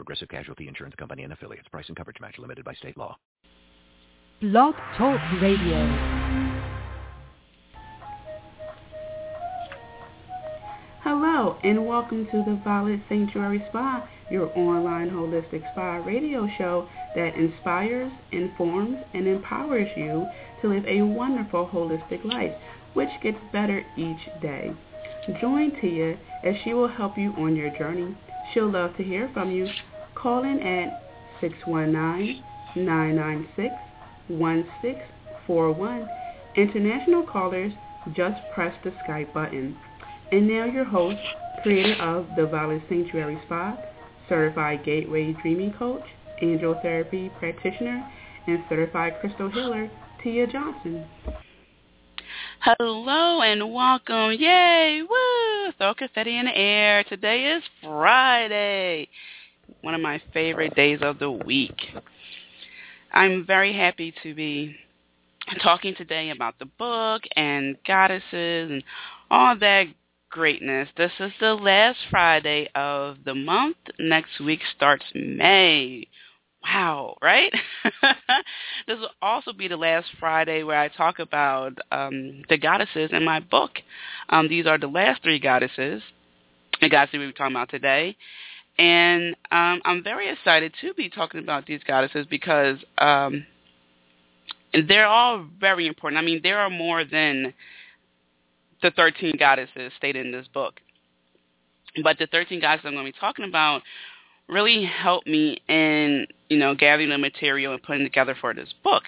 Progressive Casualty Insurance Company and affiliates. Price and coverage match limited by state law. Blog Talk Radio. Hello, and welcome to the Violet Sanctuary Spa, your online holistic spa radio show that inspires, informs, and empowers you to live a wonderful holistic life, which gets better each day. Join Tia as she will help you on your journey. She'll love to hear from you. Call in at 619-996-1641. International callers, just press the Skype button. And now your host, creator of the Violet Sanctuary Spa, certified Gateway Dreaming Coach, angel therapy practitioner, and certified crystal healer, Tia Johnson. Hello and welcome. Yay! Woo! Throw confetti in the air. Today is Friday, one of my favorite days of the week. I'm very happy to be talking today about the book and goddesses and all that greatness. This is the last Friday of the month. Next week starts May. Wow, right? this will also be the last Friday where I talk about um, the goddesses in my book. Um, these are the last three goddesses, the goddesses we're talking about today. And um, I'm very excited to be talking about these goddesses because um, they're all very important. I mean, there are more than the 13 goddesses stated in this book. But the 13 goddesses I'm going to be talking about really helped me in, you know, gathering the material and putting together for this book.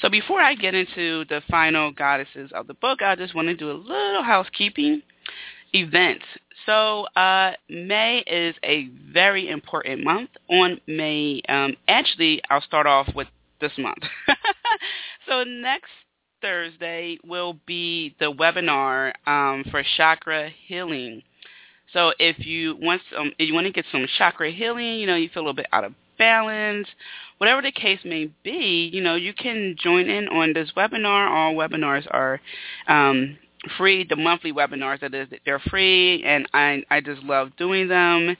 So before I get into the final goddesses of the book, I just want to do a little housekeeping events. So uh, May is a very important month. On May, um, actually, I'll start off with this month. so next Thursday will be the webinar um, for chakra healing. So if you want some, you want to get some chakra healing, you know, you feel a little bit out of balance, whatever the case may be, you know, you can join in on this webinar. All webinars are um, free. The monthly webinars, that is, they're free, and I I just love doing them.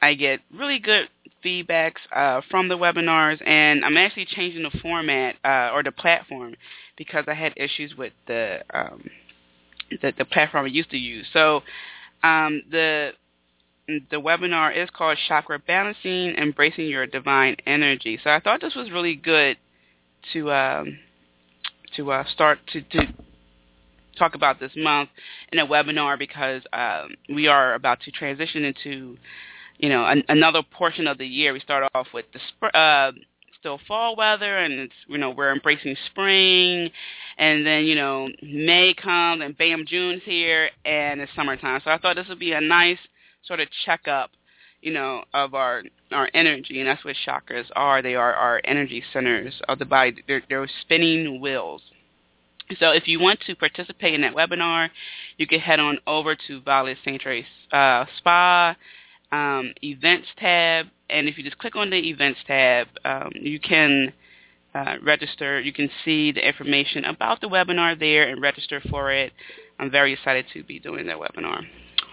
I get really good feedbacks uh, from the webinars, and I'm actually changing the format uh, or the platform because I had issues with the um, the, the platform I used to use. So um, the the webinar is called Chakra Balancing, Embracing Your Divine Energy. So I thought this was really good to um, to uh, start to, to talk about this month in a webinar because um, we are about to transition into you know an, another portion of the year. We start off with the sp- uh, still fall weather and it's you know we're embracing spring and then you know May comes and bam June's here and it's summertime. So I thought this would be a nice sort of checkup, you know, of our our energy and that's what chakras are. They are our energy centers of the body. They're, they're spinning wheels. So if you want to participate in that webinar, you can head on over to Violet Sanctuary uh, Spa um, events tab, and if you just click on the events tab, um, you can uh, register. You can see the information about the webinar there and register for it. I'm very excited to be doing that webinar,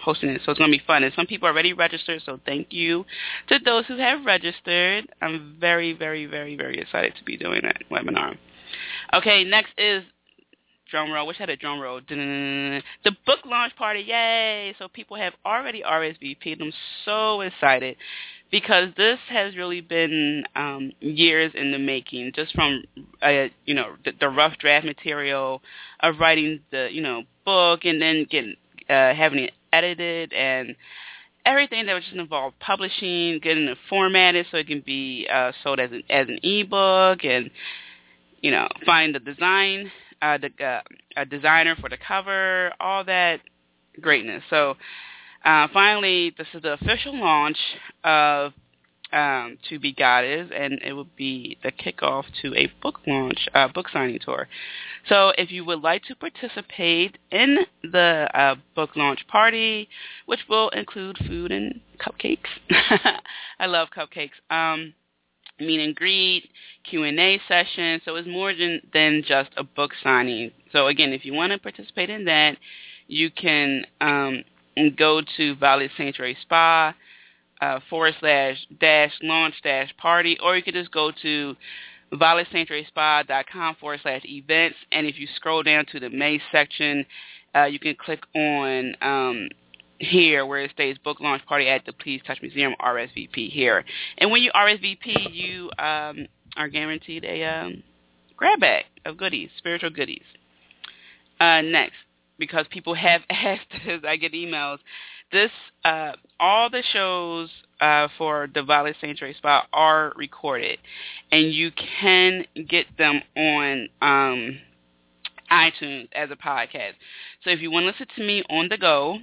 hosting it. So it's going to be fun. And some people already registered, so thank you to those who have registered. I'm very, very, very, very excited to be doing that webinar. Okay, next is drum roll. Wish I had a drum roll. The book launch party, yay! So people have already RSVP'd. I'm so excited because this has really been um, years in the making, just from uh, you know the, the rough draft material of writing the you know book and then getting uh, having it edited and everything that was just involved publishing, getting it formatted so it can be uh, sold as an as an ebook and you know find the design uh, the uh, a designer for the cover, all that greatness. So uh, finally, this is the official launch of um, to be Goddess, and it will be the kickoff to a book launch, uh, book signing tour. So if you would like to participate in the uh, book launch party, which will include food and cupcakes, I love cupcakes. Um, meet and greet, Q&A session. So it's more than, than just a book signing. So again, if you want to participate in that, you can um, go to Violet Sanctuary Spa uh, forward slash dash launch dash party, or you could just go to violetsanctuaryspa.com forward slash events. And if you scroll down to the May section, uh, you can click on um, here where it states book launch party at the Please Touch Museum RSVP here. And when you RSVP, you um, are guaranteed a um, grab bag of goodies, spiritual goodies. Uh, next, because people have asked as I get emails, this uh, all the shows uh, for the Violet Sanctuary Spa are recorded, and you can get them on um, iTunes as a podcast. So if you want to listen to me on the go,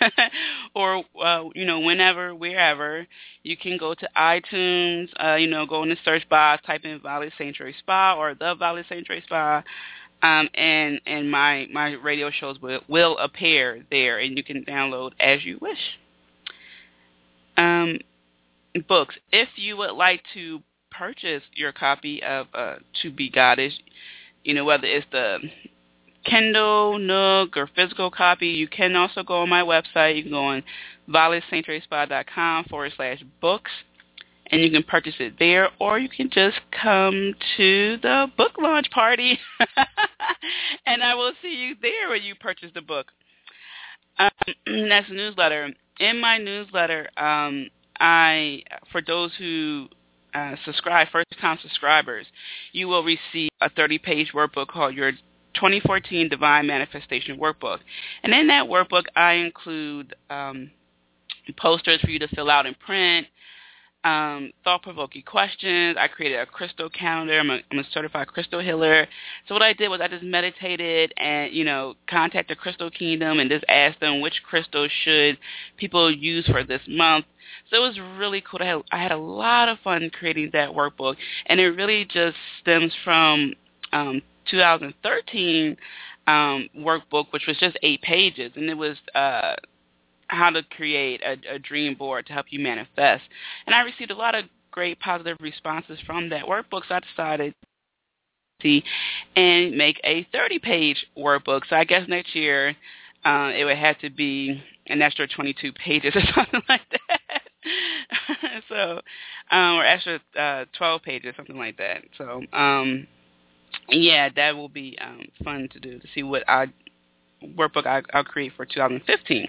or uh, you know whenever, wherever, you can go to iTunes. Uh, you know, go in the search box, type in Violet Sanctuary Spa or the Valley Sanctuary Spa um, and and my my radio shows will will appear there, and you can download as you wish. Um, books. If you would like to purchase your copy of uh, To Be Goddess, you know whether it's the Kindle, Nook, or physical copy, you can also go on my website. You can go on violetsanctuaryspa.com forward slash books and you can purchase it there, or you can just come to the book launch party, and I will see you there when you purchase the book. Um, that's newsletter. In my newsletter, um, I for those who uh, subscribe, first-time subscribers, you will receive a 30-page workbook called your 2014 Divine Manifestation Workbook. And in that workbook, I include um, posters for you to fill out and print, um, thought-provoking questions. I created a crystal calendar. I'm a, I'm a certified crystal healer. So what I did was I just meditated and, you know, contacted Crystal Kingdom and just asked them which crystals should people use for this month. So it was really cool. I had, I had a lot of fun creating that workbook, and it really just stems from um, 2013 um, workbook, which was just eight pages, and it was uh, how to create a, a dream board to help you manifest. And I received a lot of great positive responses from that workbook, so I decided to and make a 30-page workbook. So I guess next year uh, it would have to be an extra 22 pages or something like that. so, um, or extra uh, 12 pages, something like that. So, um, yeah, that will be um, fun to do to see what I workbook I, I'll create for 2015.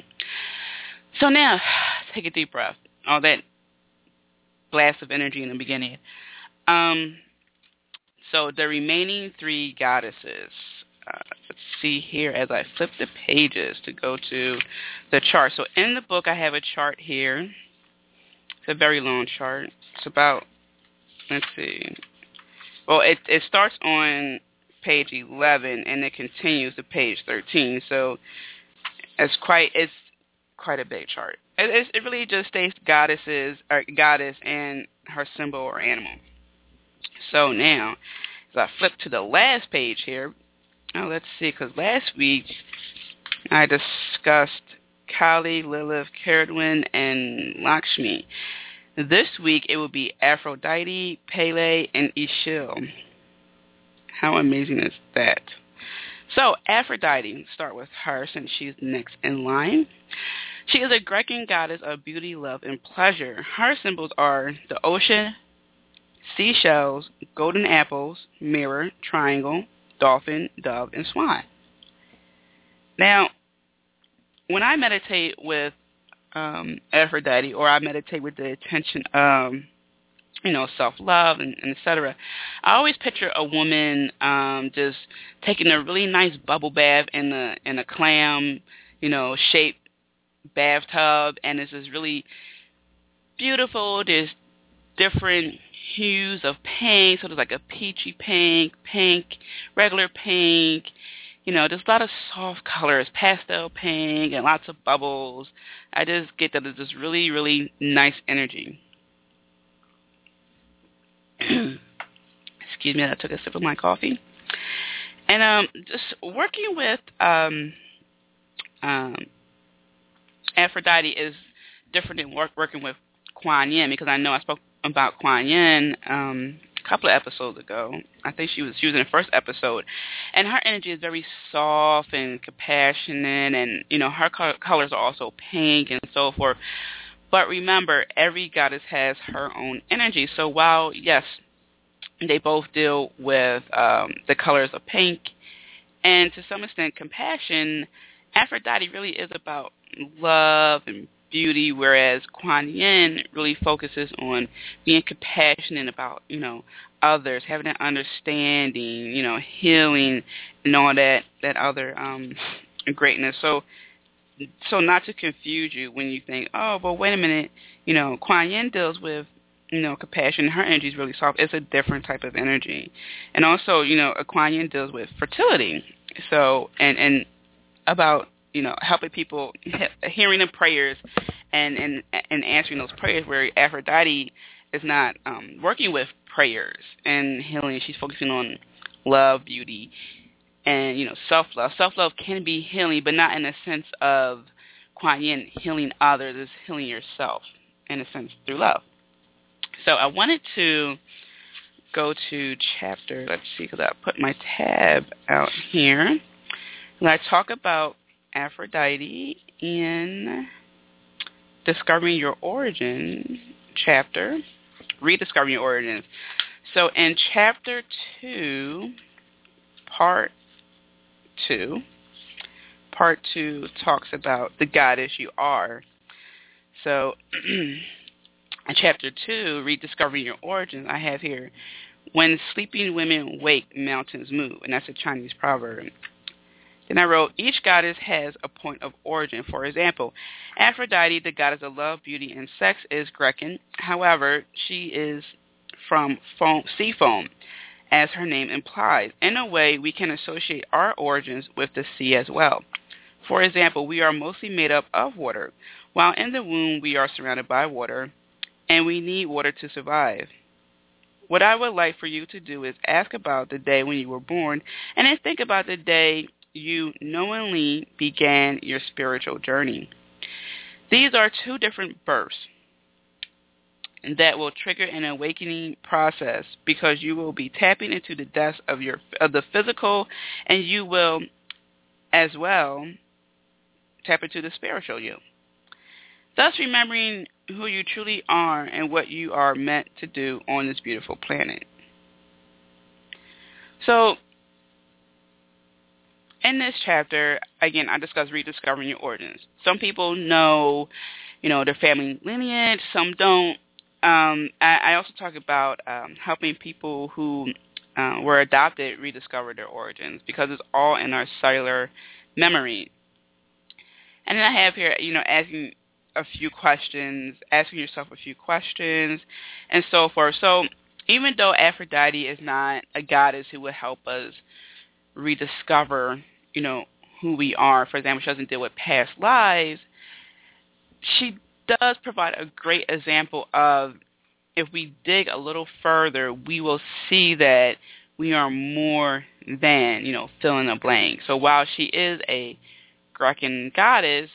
So now, take a deep breath. All that blast of energy in the beginning. Um, so the remaining three goddesses. Uh, let's see here as I flip the pages to go to the chart. So in the book, I have a chart here. It's a very long chart. It's about, let's see. Well, it, it starts on page 11 and it continues to page 13. So it's quite, it's quite a big chart. It, it really just states goddesses, or goddess and her symbol or animal. So now, as I flip to the last page here, oh, let's see, because last week I discussed Kali, Lilith, Ceridwen, and Lakshmi. This week it will be Aphrodite, Pele, and Ixchel. How amazing is that? So Aphrodite, start with her since she's next in line. She is a Greek goddess of beauty, love, and pleasure. Her symbols are the ocean, seashells, golden apples, mirror, triangle, dolphin, dove, and swan. Now, when I meditate with um, Aphrodite, or I meditate with the intention um, you know, self-love and, and et cetera. I always picture a woman um, just taking a really nice bubble bath in a in a clam, you know, shaped bathtub, and it's just really beautiful. There's different hues of pink, so there's like a peachy pink, pink, regular pink. You know, there's a lot of soft colors, pastel pink, and lots of bubbles. I just get that it's just really, really nice energy. Excuse me, I took a sip of my coffee. And um, just working with um, um, Aphrodite is different than work, working with Kuan Yin because I know I spoke about Kuan Yin um, a couple of episodes ago. I think she was she was in the first episode, and her energy is very soft and compassionate, and you know her co- colors are also pink and so forth. But remember, every goddess has her own energy. So while yes, they both deal with um, the colors of pink and to some extent compassion, Aphrodite really is about love and beauty, whereas Kuan Yin really focuses on being compassionate about, you know, others, having an understanding, you know, healing and all that that other um greatness. So so not to confuse you when you think, oh, well, wait a minute, you know, Kuan Yin deals with, you know, compassion. Her energy is really soft. It's a different type of energy, and also, you know, Kuan Yin deals with fertility. So and and about you know helping people, hearing the prayers, and and and answering those prayers. Where Aphrodite is not um, working with prayers and healing. She's focusing on love, beauty, and you know self-love. Self-love can be healing, but not in the sense of Kuan Yin healing others. It's healing yourself in a sense through love. So I wanted to go to chapter. Let's see, because I put my tab out here. And I talk about Aphrodite in Discovering Your Origin chapter, Rediscovering Your Origins. So in chapter 2, part 2, part 2 talks about the goddess you are. So in chapter 2, Rediscovering Your Origins, I have here, when sleeping women wake, mountains move. And that's a Chinese proverb. Then I wrote, each goddess has a point of origin. For example, Aphrodite, the goddess of love, beauty, and sex, is Grecan. However, she is from foam, sea foam, as her name implies. In a way, we can associate our origins with the sea as well. For example, we are mostly made up of water. While in the womb, we are surrounded by water, and we need water to survive. What I would like for you to do is ask about the day when you were born, and then think about the day you knowingly began your spiritual journey. These are two different births that will trigger an awakening process because you will be tapping into the depths of your of the physical and you will as well tap into the spiritual you. Thus remembering who you truly are and what you are meant to do on this beautiful planet. So in this chapter, again, I discuss rediscovering your origins. Some people know, you know, their family lineage. Some don't. Um, I, I also talk about um, helping people who uh, were adopted rediscover their origins because it's all in our cellular memory. And then I have here, you know, asking a few questions, asking yourself a few questions, and so forth. So even though Aphrodite is not a goddess who would help us rediscover, you know, who we are. For example, she doesn't deal with past lives. She does provide a great example of if we dig a little further, we will see that we are more than, you know, fill in the blank. So while she is a Grecan goddess,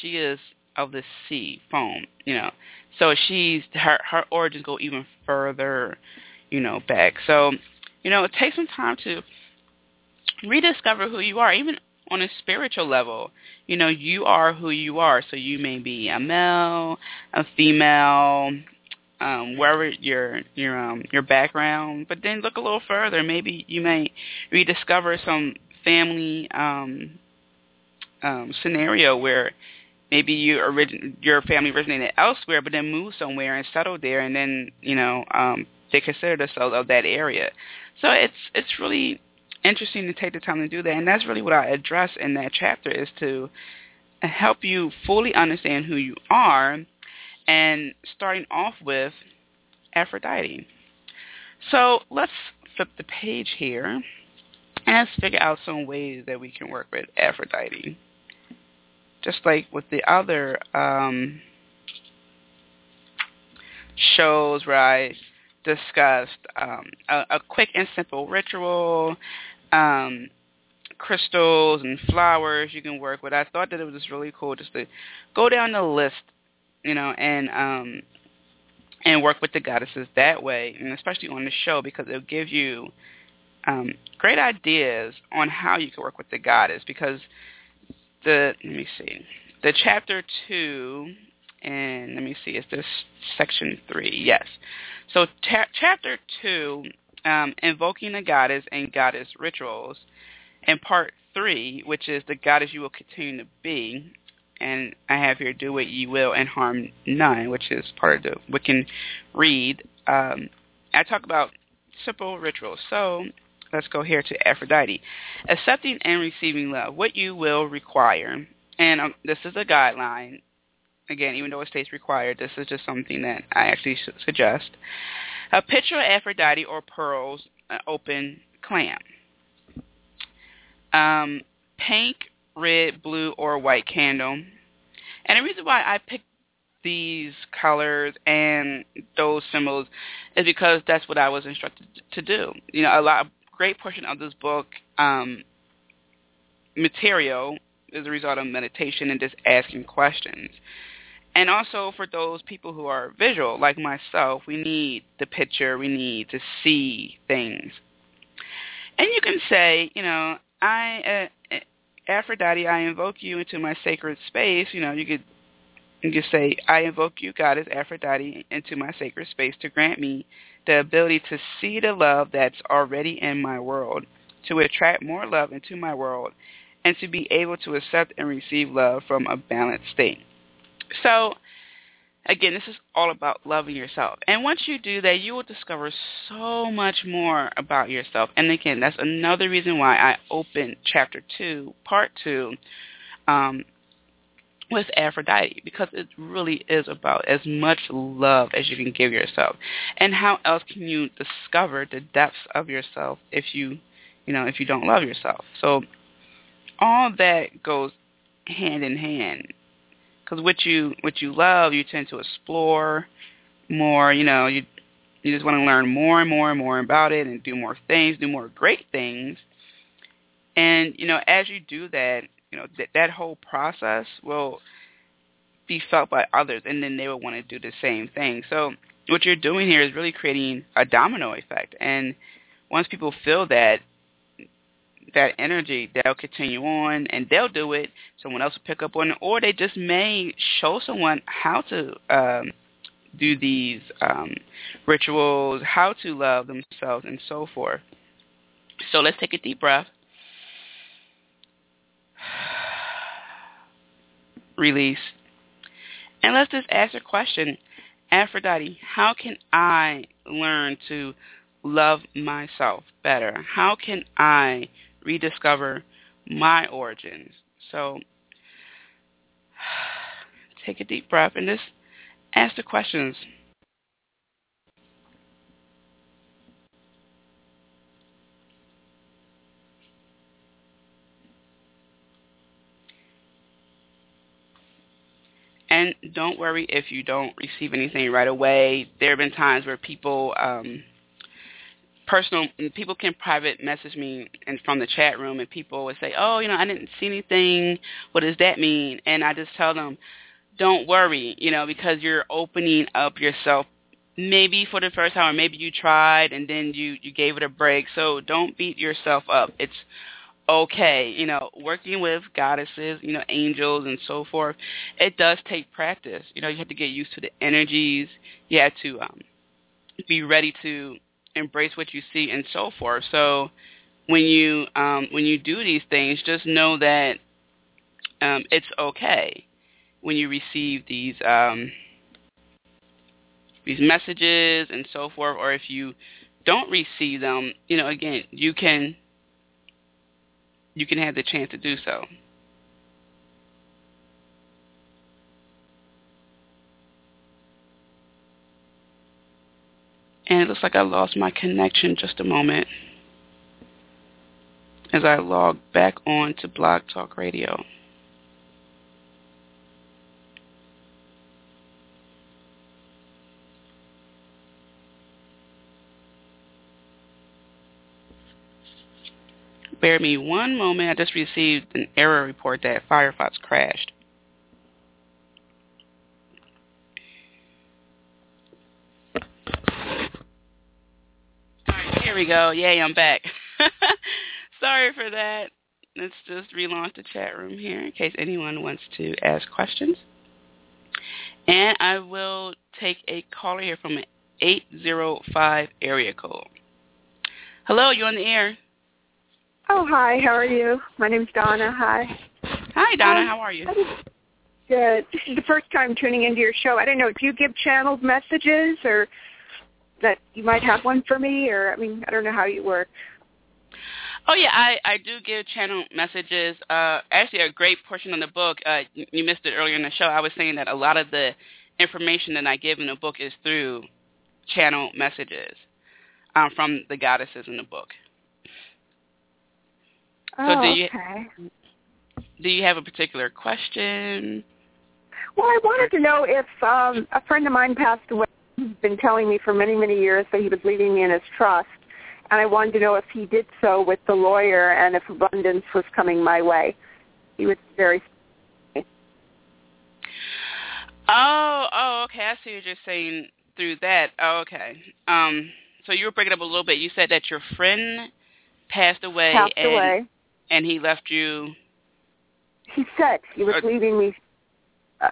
she is of the sea, foam, you know. So she's her her origins go even further, you know, back. So, you know, it takes some time to rediscover who you are, even on a spiritual level. You know, you are who you are. So you may be a male, a female, um, wherever your your um your background. But then look a little further. Maybe you may rediscover some family um um scenario where maybe you origin your family originated elsewhere but then moved somewhere and settled there and then, you know, um they consider themselves of that area. So it's it's really interesting to take the time to do that. And that's really what I address in that chapter is to help you fully understand who you are and starting off with Aphrodite. So let's flip the page here and let's figure out some ways that we can work with Aphrodite. Just like with the other um, shows I discussed um, a, a, quick and simple ritual, um, crystals and flowers you can work with. I thought that it was just really cool just to go down the list, you know, and um, and work with the goddesses that way, and especially on the show because it'll give you um, great ideas on how you can work with the goddess. Because the let me see, the chapter two, and let me see, is this section three? Yes. So ta- chapter two, um, invoking the goddess and goddess rituals, and part three, which is the goddess you will continue to be, and I have here do what you will and harm none, which is part of the Wiccan Rede. Um, I talk about simple rituals. So let's go here to Aphrodite. Accepting and receiving love, what you will require. And um, this is a guideline. Again, even though it states required, this is just something that I actually su- suggest. A picture of Aphrodite or pearls, an open clam. Um, pink red, blue, or white candle. And the reason why I picked these colors and those symbols is because that's what I was instructed to do. You know, a lot, a great portion of this book um, material is a result of meditation and just asking questions. And also for those people who are visual, like myself, we need the picture, we need to see things. And you can say, you know, I uh, Aphrodite, I invoke you into my sacred space. You know, you could you could say, I invoke you, Goddess Aphrodite, into my sacred space to grant me the ability to see the love that's already in my world, to attract more love into my world, and to be able to accept and receive love from a balanced state. So Again, this is all about loving yourself. And once you do that, you will discover so much more about yourself. And again, that's another reason why I opened chapter 2, part 2, um, with Aphrodite because it really is about as much love as you can give yourself. And how else can you discover the depths of yourself if you, you know, if you don't love yourself? So all that goes hand in hand because what you what you love, you tend to explore more. You know, you you just want to learn more and more and more about it, and do more things, do more great things. And you know, as you do that, you know that that whole process will be felt by others, and then they will want to do the same thing. So what you're doing here is really creating a domino effect, and once people feel that, that energy, they'll continue on and they'll do it. Someone else will pick up on it, or they just may show someone how to um, do these um, rituals, how to love themselves, and so forth. So let's take a deep breath. Release. And let's just ask a question. Aphrodite, how can I learn to love myself better? How can I rediscover my origins. So take a deep breath and just ask the questions. And don't worry if you don't receive anything right away. There have been times where people um, personal people can private message me and from the chat room and people would say oh you know i didn't see anything. What does that mean? And i just tell them don't worry you know because you're opening up yourself maybe for the first time or maybe you tried and then you you gave it a break. So don't beat yourself up. It's okay you know working with goddesses you know angels and so forth it does take practice. You know you have to get used to the energies. You have to um be ready to embrace what you see and so forth. So when you um, when you do these things, just know that um, it's okay when you receive these um, these messages and so forth, or if you don't receive them, you know, again, you can you can have the chance to do so. And it looks like I lost my connection just a moment as I log back on to Blog Talk Radio. Bear me one moment. I just received an error report that Firefox crashed. We go. Yay, I'm back. Sorry for that. Let's just relaunch the chat room here in case anyone wants to ask questions. And I will take a caller here from an 805 area code. Hello, you're on the air. Oh, hi. How are you? My name's Donna. Hi. Hi, Donna. Um, how are you? Good. This is the first time tuning into your show. I don't know. Do you give channeled messages or that you might have one for me? Or, I mean, I don't know how you work. Oh yeah, I I do give channel messages. Uh, actually, a great portion of the book. Uh, you missed it earlier in the show. I was saying that a lot of the information that I give in the book is through channel messages um, from the goddesses in the book. Oh, so do you okay. do you have a particular question? Well, I wanted to know if um, a friend of mine passed away. He's been telling me for many many years that he was leaving me in his trust and I wanted to know if he did so with the lawyer and if abundance was coming my way. He was very. Oh, oh, okay. I see what you're just saying through that. Oh, okay. Um, so you were breaking up a little bit. You said that your friend passed away. Passed and, away. And he left you. He said he was Uh, leaving me uh,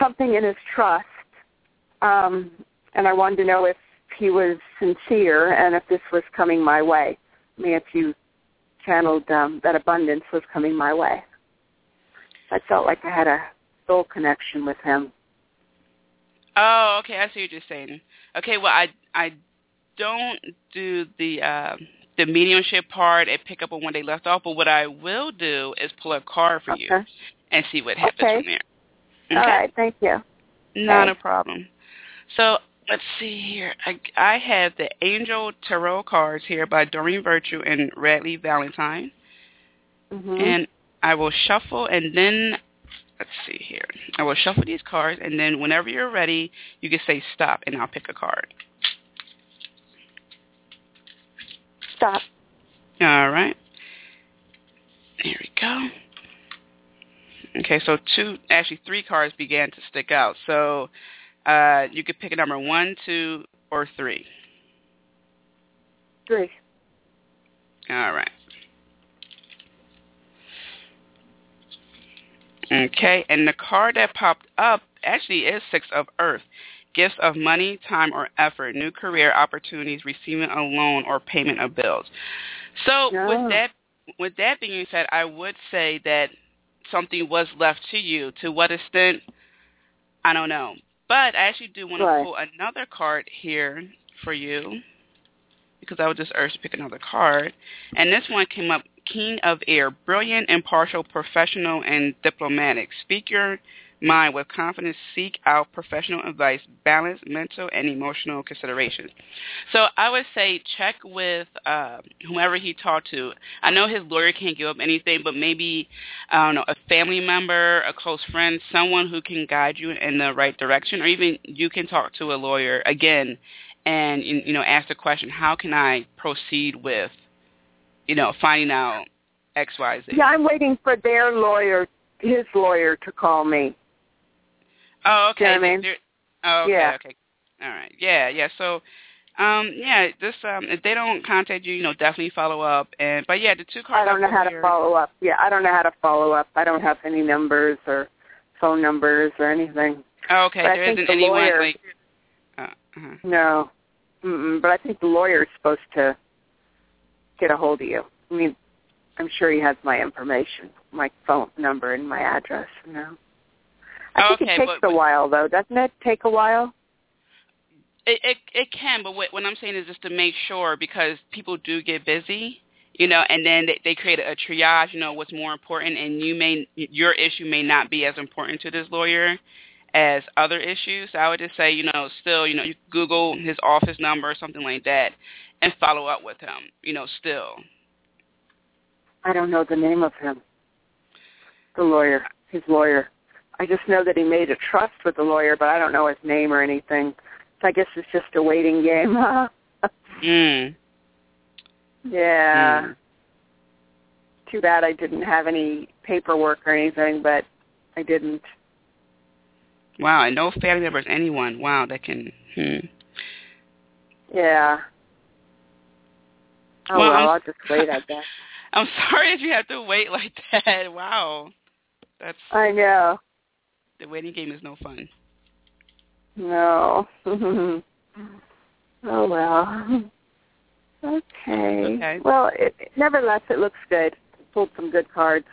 something in his trust, um, and I wanted to know if he was sincere and if this was coming my way. I mean, if you channeled um, that abundance was coming my way. I felt like I had a soul connection with him. Oh, okay. I see what you're saying. Okay, well, I I don't do the uh, the mediumship part and pick up on when they left off, but what I will do is pull a card for you and see what happens Okay. from there. Okay? All right, thank you. Not Okay. a problem. So let's see here. I, I have the Angel Tarot cards here by Doreen Virtue and Radleigh Valentine. hmm And I will shuffle and then, let's see here. I will shuffle these cards and then whenever you're ready, you can say stop and I'll pick a card. Stop. All right. Here we go. Okay, so two, actually three cards began to stick out. So uh, you could pick a number one, two, or three. Three. All right. Okay, and the card that popped up actually is Six of Earth. Gifts of money, time, or effort, new career opportunities, receiving a loan, or payment of bills. So Yeah. with that, with that being said, I would say that something was left to you. To what extent, I don't know. But I actually do want to pull another card here for you because I would just urge to pick another card. And this one came up King of Air, brilliant, impartial, professional, and diplomatic. Speak your mind with confidence. Seek out professional advice, balance mental and emotional considerations. So I would say check with uh, whomever he talked to. I know his lawyer can't give up anything, but maybe I don't know a family member, a close friend, someone who can guide you in the right direction, or even you can talk to a lawyer again and you you know ask the question, how can I proceed with you know finding out X Y Z? Yeah, I'm waiting for their lawyer, his lawyer, to call me. Oh, okay. You know I mean? Oh, okay, Yeah. okay. All right. Yeah, yeah. So, um, yeah, this um, if they don't contact you, you know, definitely follow up. And but yeah, the two cards. I don't know how to follow up. Yeah, I don't know how to follow up. I don't have any numbers or phone numbers or anything. Oh, okay. but I There think isn't the anyone lawyer- like. Uh, uh No, Mm-mm, but I think the lawyer is supposed to get a hold of you. I mean, I'm sure he has my information, my phone number, and my address. You know. I think Okay, it takes but- a while, though, doesn't it? Take a while. It it it can, but what what I'm saying is just to make sure because people do get busy, you know, and then they, they create a triage, you know, what's more important, and you may your issue may not be as important to this lawyer as other issues. So I would just say, you know, still, you know, you Google his office number or something like that, and follow up with him, you know, still. I don't know the name of him. The lawyer, his lawyer. I just know that he made a trust with the lawyer, but I don't know his name or anything. So I guess it's just a waiting game. Mm. yeah. Mm. too bad I didn't have any paperwork or anything, but I didn't. Wow, and no family members, anyone. Wow, that can. Hmm. Yeah. Oh Well, well, I'll just wait. I guess. I'm sorry that you have to wait like that. Wow, that's I know. The waiting game is no fun. No. oh well. Okay. Okay. Well, it, nevertheless, it looks good. Pulled some good cards.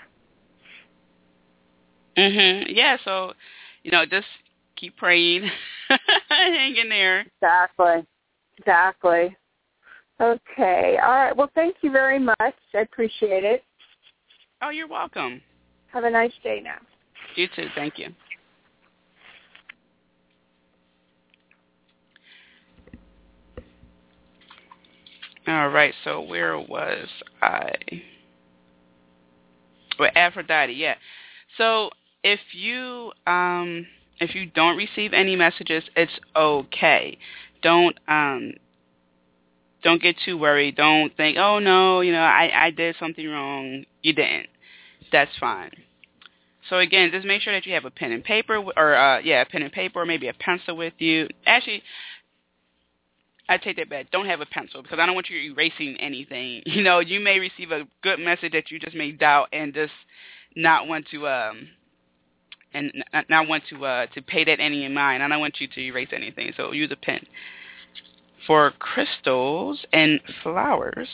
Mhm. Yeah. So, you know, just keep praying, hang in there. Exactly. Exactly. Okay. All right. Well, thank you very much. I appreciate it. Oh, you're welcome. Have a nice day now. You too. Thank you. All right. So where was I? Well, Aphrodite. Yeah. So if you um if you don't receive any messages, it's okay. Don't um don't get too worried. Don't think, oh no, you know, I I did something wrong. You didn't. That's fine. So again, just make sure that you have a pen and paper, or uh, yeah, a pen and paper, or maybe a pencil with you. Actually, I take that back. Don't have a pencil because I don't want you erasing anything. You know, you may receive a good message that you just may doubt and just not want to um and not want to uh to pay that any in mind. I don't want you to erase anything. So use a pen. For crystals and flowers,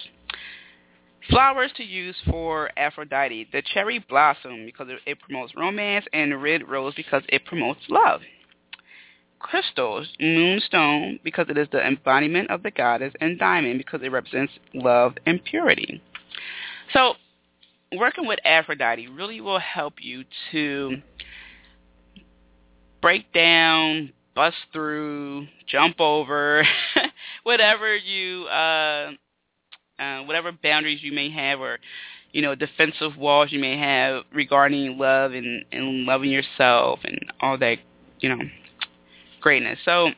Flowers to use for Aphrodite. The cherry blossom because it- promotes romance, and red rose because it promotes love. Crystals, moonstone because it is the embodiment of the goddess, and diamond because it represents love and purity. So, working with Aphrodite really will help you to break down, bust through, jump over, whatever you uh, uh, whatever boundaries you may have or you know defensive walls you may have regarding love and, and loving yourself and all that you know greatness so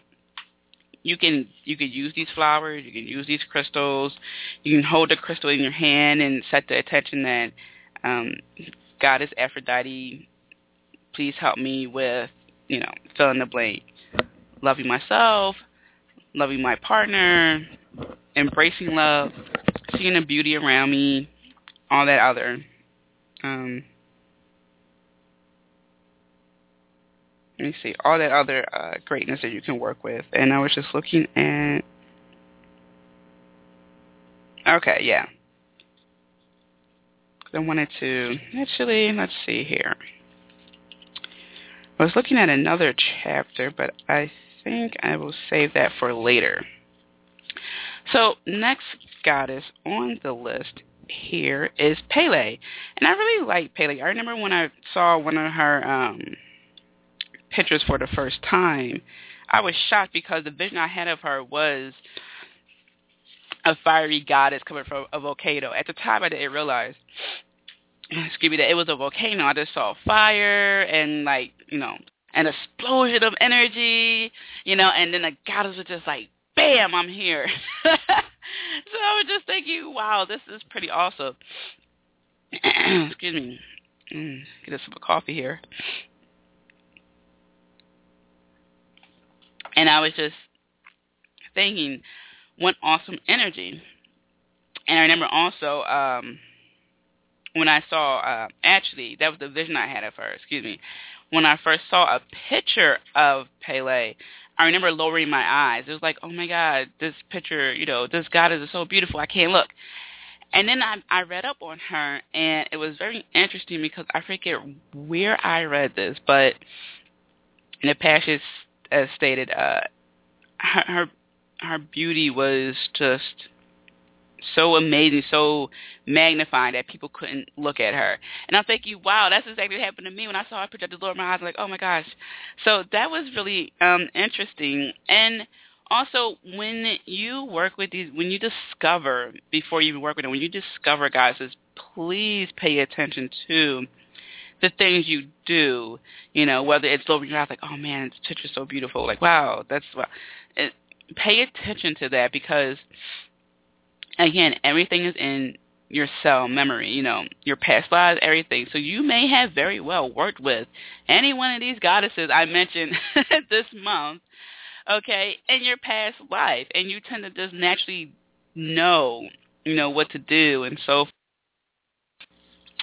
you can you can use these flowers you can use these crystals you can hold the crystal in your hand and set the attention that um goddess aphrodite please help me with you know fill in the blank loving myself loving my partner embracing love seeing the beauty around me, all that other. Um, let me see, all that other uh, greatness that you can work with. And I was just looking at. Okay, yeah. I wanted to actually let's see here. I was looking at another chapter, but I think I will save that for later. So next goddess on the list here is Pele. And I really like Pele. I remember when I saw one of her um pictures for the first time, I was shocked because the vision I had of her was a fiery goddess coming from a volcano. At the time I didn't realize excuse me that it was a volcano. I just saw fire and like, you know, an explosion of energy, you know, and then the goddess was just like bam, I'm here. so I was just thinking, wow, this is pretty awesome. Excuse me. Mm, get sip of coffee here. And I was just thinking, what awesome energy. And I remember also um, when I saw, uh, actually, that was the vision I had of her, excuse me. When I first saw a picture of Pele, I remember lowering my eyes. It was like, oh my God, this picture, you know, this goddess is so beautiful. I can't look. And then I, I read up on her, and it was very interesting because I forget where I read this, but in the passage as stated, uh, her, her beauty was just so amazing, so magnifying that people couldn't look at her. And I'm thinking, wow, that's exactly what happened to me when I saw her just lowered my eyes, like, oh my gosh. So that was really um, interesting. And also, when you work with these, when you discover before you work with them, when you discover guys, please pay attention to the things you do. You know, whether it's lowering your eyes, like, oh man, this picture's so beautiful. Like, wow, that's wow. It, pay attention to that because again, everything is in your cell memory, you know, your past lives, everything. So you may have very well worked with any one of these goddesses I mentioned this month, okay, in your past life, and you tend to just naturally know, you know, what to do and so.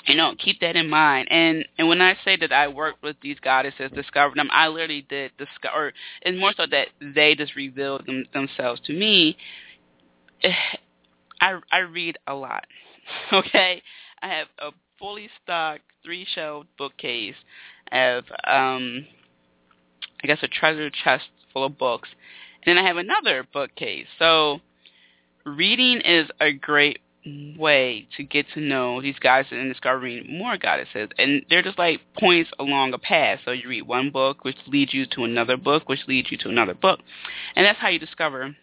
You know, keep that in mind. And and when I say that I worked with these goddesses, discovered them, I literally did discover. It's more so that they just revealed them, themselves to me. I I read a lot. Okay, I have a fully stocked three shelved bookcase. I have um, I guess a treasure chest full of books, and then I have another bookcase. So reading is a great way to get to know these goddesses and discovering more goddesses. And they're just like points along a path. So you read one book, which leads you to another book, which leads you to another book. And that's how you discover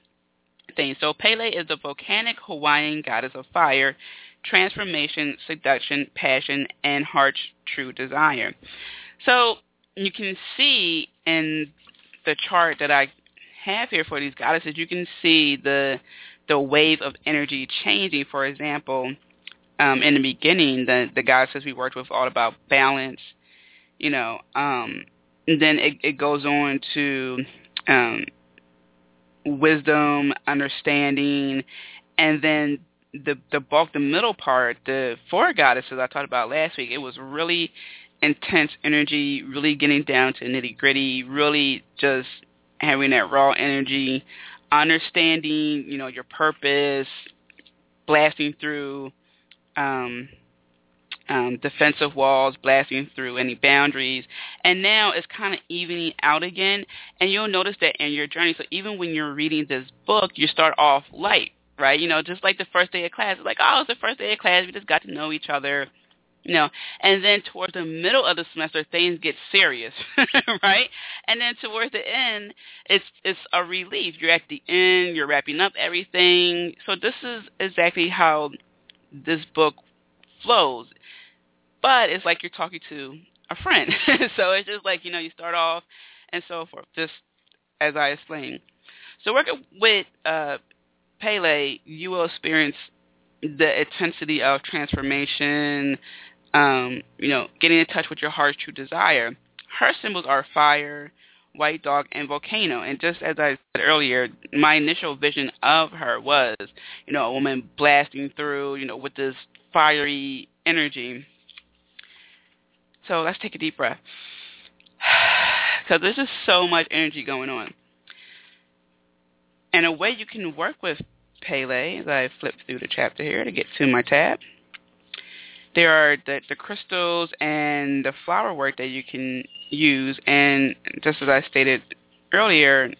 things. So Pele is the volcanic Hawaiian goddess of fire, transformation, seduction, passion, and heart's true desire. So you can see in the chart that I have here for these goddesses, you can see the the wave of energy changing. For example, um, in the beginning, the the goddesses we worked with all about balance, you know, um, and then it, it goes on to um, wisdom, understanding, and then the the bulk, the middle part, the four goddesses I talked about last week. It was really intense energy, really getting down to nitty gritty, really just having that raw energy, understanding, you know, your purpose, blasting through um, um, defensive walls, blasting through any boundaries. And now it's kind of evening out again. And you'll notice that in your journey. So even when you're reading this book, you start off light, right? You know, just like the first day of class. It's like, oh, it's the first day of class. We just got to know each other. You know, and then towards the middle of the semester, things get serious, right? And then towards the end, it's it's a relief. You're at the end. You're wrapping up everything. So this is exactly how this book flows. But it's like you're talking to a friend. so it's just like, you know, you start off and so forth, just as I explained. So working with uh, Pele, you will experience the intensity of transformation, um, you know, getting in touch with your heart's true desire. Her symbols are fire, white dog, and volcano. And just as I said earlier, my initial vision of her was, you know, a woman blasting through, you know, with this fiery energy. So let's take a deep breath. Because there's just so much energy going on. And a way you can work with Pele, as I flip through the chapter here to get to my tab, there are the, the crystals and the flower work that you can use. And just as I stated earlier,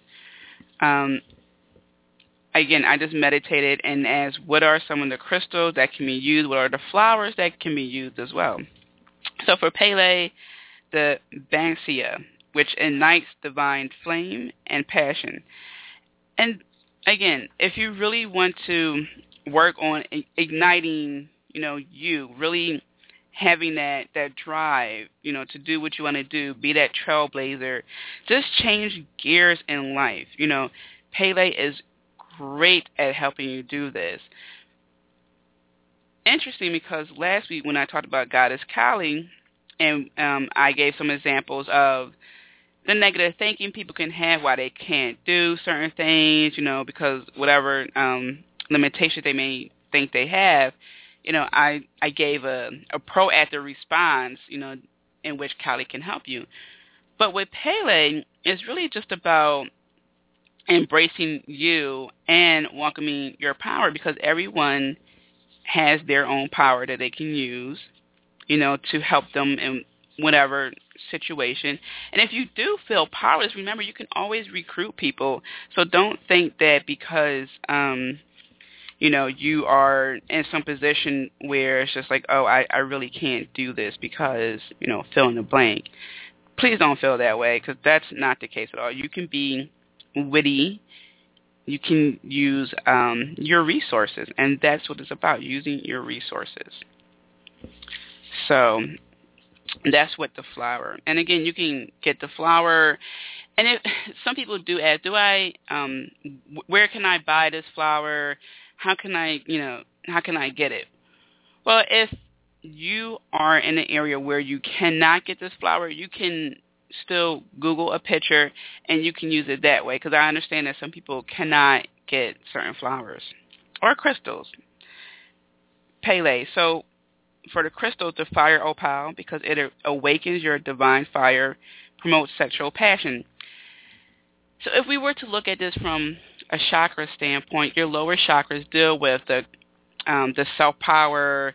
um, again, I just meditated and asked what are some of the crystals that can be used, what are the flowers that can be used as well. So for Pele, the Banksia, which ignites divine flame and passion. And again, if you really want to work on igniting you know, you really having that that drive, you know, to do what you want to do, be that trailblazer, just change gears in life. You know, Pele is great at helping you do this. Interesting because last week when I talked about Goddess Kali, and um, I gave some examples of the negative thinking people can have why they can't do certain things, you know, because whatever um, limitations they may think they have, you know, I I gave a a proactive response, you know, in which Kali can help you. But with Pele, it's really just about embracing you and welcoming your power because everyone has their own power that they can use, you know, to help them in whatever situation. And if you do feel powerless, remember you can always recruit people. So don't think that because um you know, you are in some position where it's just like, oh, I, I really can't do this because, you know, fill in the blank. Please don't feel that way because that's not the case at all. You can be witty. You can use um, your resources, and that's what it's about, using your resources. So that's what the flower. And again, you can get the flower and if some people do ask, do I, um, where can I buy this flower? How can I, you know, how can I get it? Well, if you are in an area where you cannot get this flower, you can still Google a picture and you can use it that way because I understand that some people cannot get certain flowers or crystals. Pele. So for the crystals, the fire opal because it awakens your divine fire, promotes sexual passion. So if we were to look at this from a chakra standpoint, your lower chakras deal with the um, the self power,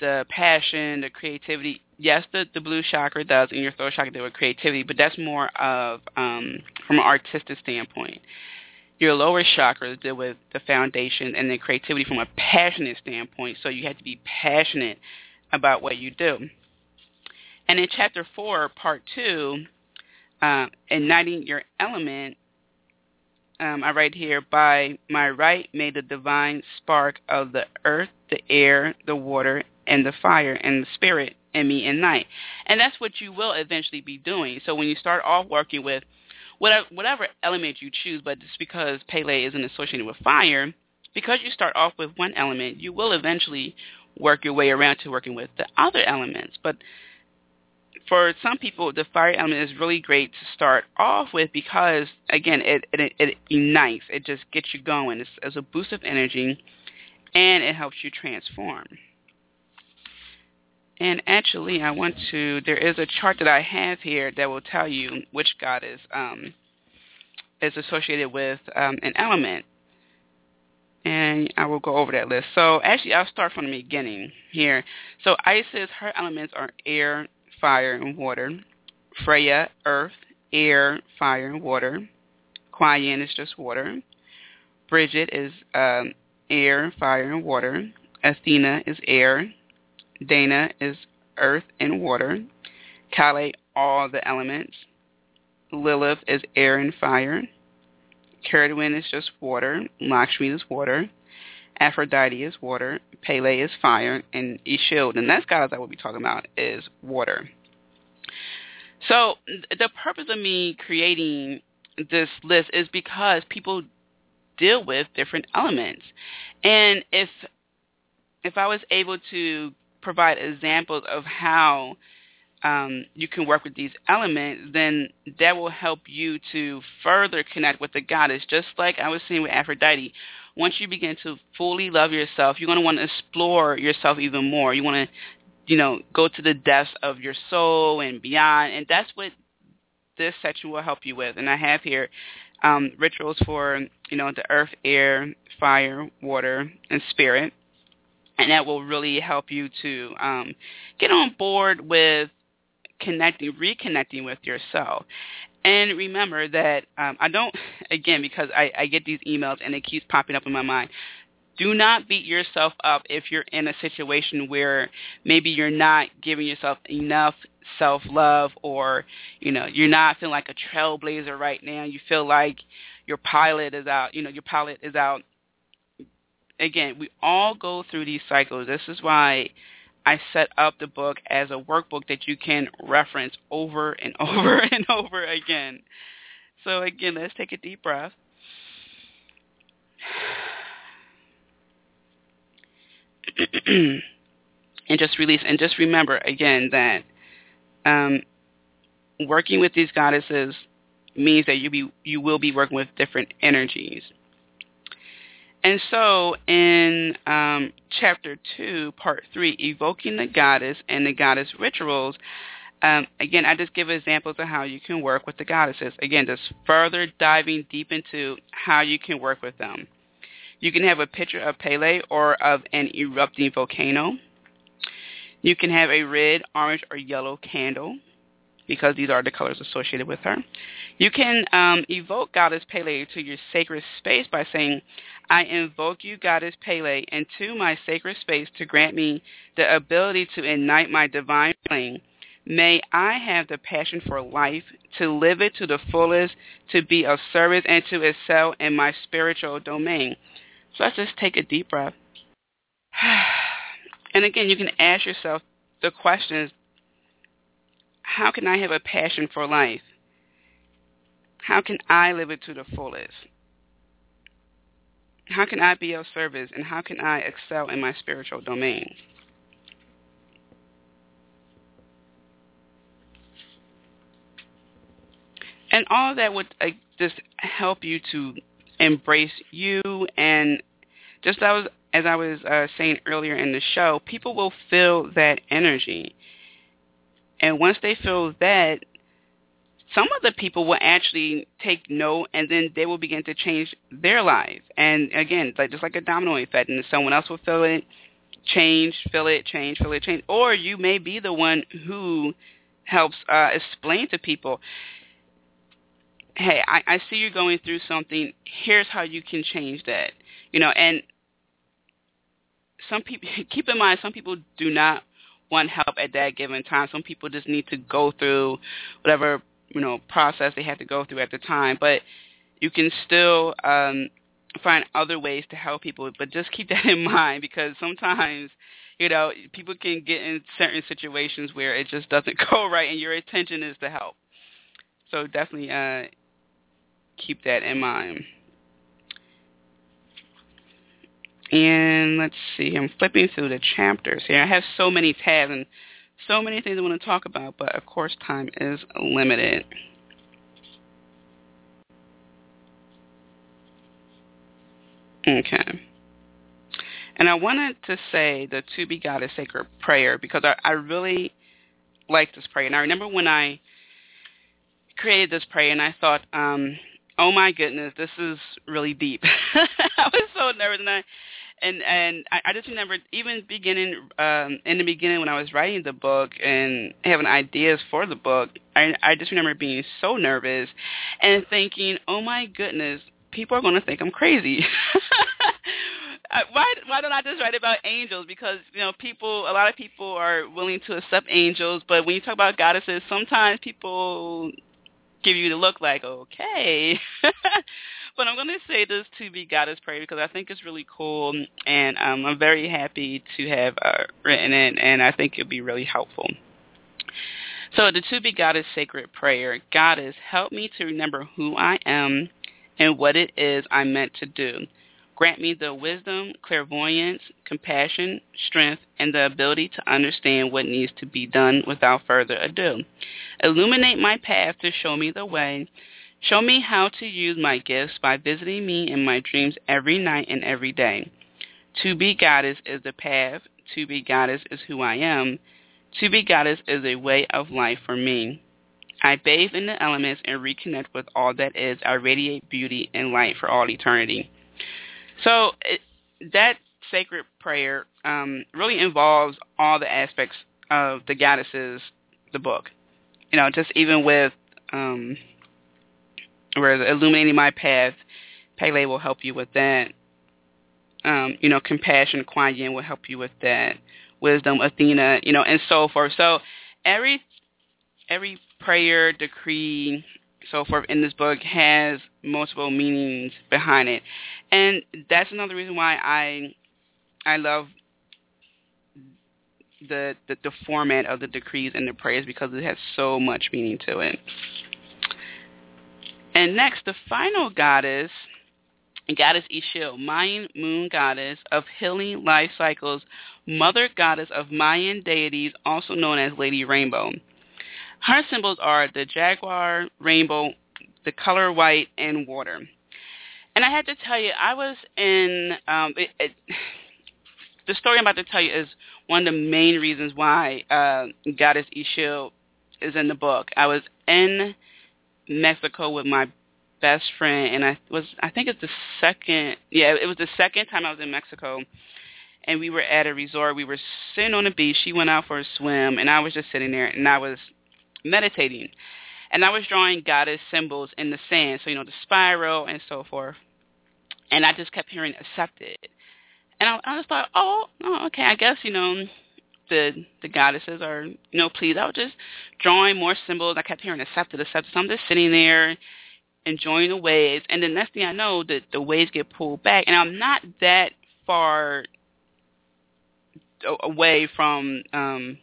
the passion, the creativity. Yes, the, the blue chakra does, and your throat chakra deal with creativity, but that's more of um, from an artistic standpoint. Your lower chakras deal with the foundation and the creativity from a passionate standpoint. So you have to be passionate about what you do. And in chapter four, part two, uh, igniting your element, um, I write here, by my right may the divine spark of the earth, the air, the water, and the fire and the spirit in me and night. And that's what you will eventually be doing. So when you start off working with whatever, whatever element you choose, but just because Pele isn't associated with fire, because you start off with one element, you will eventually work your way around to working with the other elements. But for some people, the fire element is really great to start off with because, again, it, it, it unites. It just gets you going. It's, it's a boost of energy, and it helps you transform. And actually, I want to, there is a chart that I have here that will tell you which goddess um, is associated with um, an element. And I will go over that list. So actually, I'll start from the beginning here. So Isis, her elements are air, fire, and water. Freya, earth, air, fire, and water. Yin is just water. Bridget is um, air, fire, and water. Athena is air. Dana is earth and water. Kali, all the elements. Lilith is air and fire. Cerridwen is just water. Lakshmi is water. Aphrodite is water, Pele is fire, and Ixchel, and that's guys I will be talking about, is water. So the purpose of me creating this list is because people deal with different elements. And if if I was able to provide examples of how um, you can work with these elements, then that will help you to further connect with the goddess. Just like I was saying with Aphrodite, once you begin to fully love yourself, you're going to want to explore yourself even more. You want to, you know, go to the depths of your soul and beyond, and that's what this section will help you with. And I have here um, rituals for, you know, the earth, air, fire, water, and spirit. And that will really help you to um, get on board with connecting, reconnecting with yourself. And remember that um, I don't, again, because I, I get these emails and it keeps popping up in my mind. Do not beat yourself up if you're in a situation where maybe you're not giving yourself enough self-love or, you know, you're not feeling like a trailblazer right now. You feel like your pilot is out, you know, your pilot is out. Again, we all go through these cycles. This is why I set up the book as a workbook that you can reference over and over and over again. So again, let's take a deep breath. and just release and just remember again that um, working with these goddesses means that you be you will be working with different energies. And so in um, chapter 2, part 3, Evoking the Goddess and the Goddess Rituals, um, again, I just give examples of how you can work with the goddesses. Again, just further diving deep into how you can work with them. You can have a picture of Pele or of an erupting volcano. You can have a red, orange, or yellow candle because these are the colors associated with her. You can um, evoke Goddess Pele to your sacred space by saying, I invoke you, Goddess Pele, into my sacred space to grant me the ability to ignite my divine flame. May I have the passion for life, to live it to the fullest, to be of service, and to excel in my spiritual domain. So let's just take a deep breath. And again, you can ask yourself the questions how can I have a passion for life? How can I live it to the fullest? How can I be of service and how can I excel in my spiritual domain? And all that would uh, just help you to embrace you and just as I was, as I was uh, saying earlier in the show, people will feel that energy and once they feel that, some of the people will actually take note and then they will begin to change their lives. And again, like just like a domino effect, and someone else will feel it, change, feel it, change, feel it, change. Or you may be the one who helps uh, explain to people, hey, I, I see you're going through something. Here's how you can change that. You know, and some people keep in mind some people do not want help at that given time. Some people just need to go through whatever you know process they have to go through at the time. But you can still um, find other ways to help people. But just keep that in mind because sometimes you know people can get in certain situations where it just doesn't go right, and your intention is to help. So definitely uh, keep that in mind. And let's see, I'm flipping through the chapters here. I have so many tabs and so many things I want to talk about, but of course time is limited. Okay. And I wanted to say the To Be Goddess Sacred prayer because I, I really like this prayer. And I remember when I created this prayer and I thought, um, oh my goodness, this is really deep. I was so nervous and I and and I, I just remember even beginning um in the beginning when I was writing the book and having ideas for the book, I I just remember being so nervous and thinking, "Oh my goodness, people are going to think I'm crazy." why why don't I just write about angels? Because you know, people a lot of people are willing to accept angels, but when you talk about goddesses, sometimes people give you the look like, okay. but I'm going to say this to be Goddess Prayer because I think it's really cool, and um, I'm very happy to have uh, written it, and I think it'll be really helpful. So the To Be Goddess Sacred Prayer, Goddess, help me to remember who I am and what it is I'm meant to do. Grant me the wisdom, clairvoyance, compassion, strength, and the ability to understand what needs to be done without further ado. Illuminate my path to show me the way. Show me how to use my gifts by visiting me in my dreams every night and every day. To be goddess is the path. To be goddess is who I am. To be goddess is a way of life for me. I bathe in the elements and reconnect with all that is. I radiate beauty and light for all eternity. So it, that sacred prayer um, really involves all the aspects of the goddesses, the book. You know, just even with um, where illuminating my path, Pele will help you with that. Um, you know, compassion, Kuan Yin will help you with that. Wisdom, Athena, you know, and so forth. So every every prayer, decree, so forth in this book has multiple meanings behind it, and that's another reason why I I love the, the the format of the decrees and the prayers because it has so much meaning to it. And next, the final goddess, goddess Ixchel, Mayan moon goddess of healing life cycles, mother goddess of Mayan deities, also known as Lady Rainbow. Her symbols are the jaguar, rainbow, the color white, and water. And I had to tell you, I was in um, it, it, the story I'm about to tell you is one of the main reasons why uh, Goddess Ixchel is in the book. I was in Mexico with my best friend, and I was I think it's the second yeah it was the second time I was in Mexico, and we were at a resort. We were sitting on the beach. She went out for a swim, and I was just sitting there, and I was meditating. And I was drawing goddess symbols in the sand, so you know the spiral and so forth. And I just kept hearing accepted, and I, I just thought, oh, oh, okay, I guess you know the the goddesses are you know pleased. I was just drawing more symbols. I kept hearing accepted, accepted. So I'm just sitting there enjoying the waves, and the next thing I know, the the waves get pulled back, and I'm not that far away from um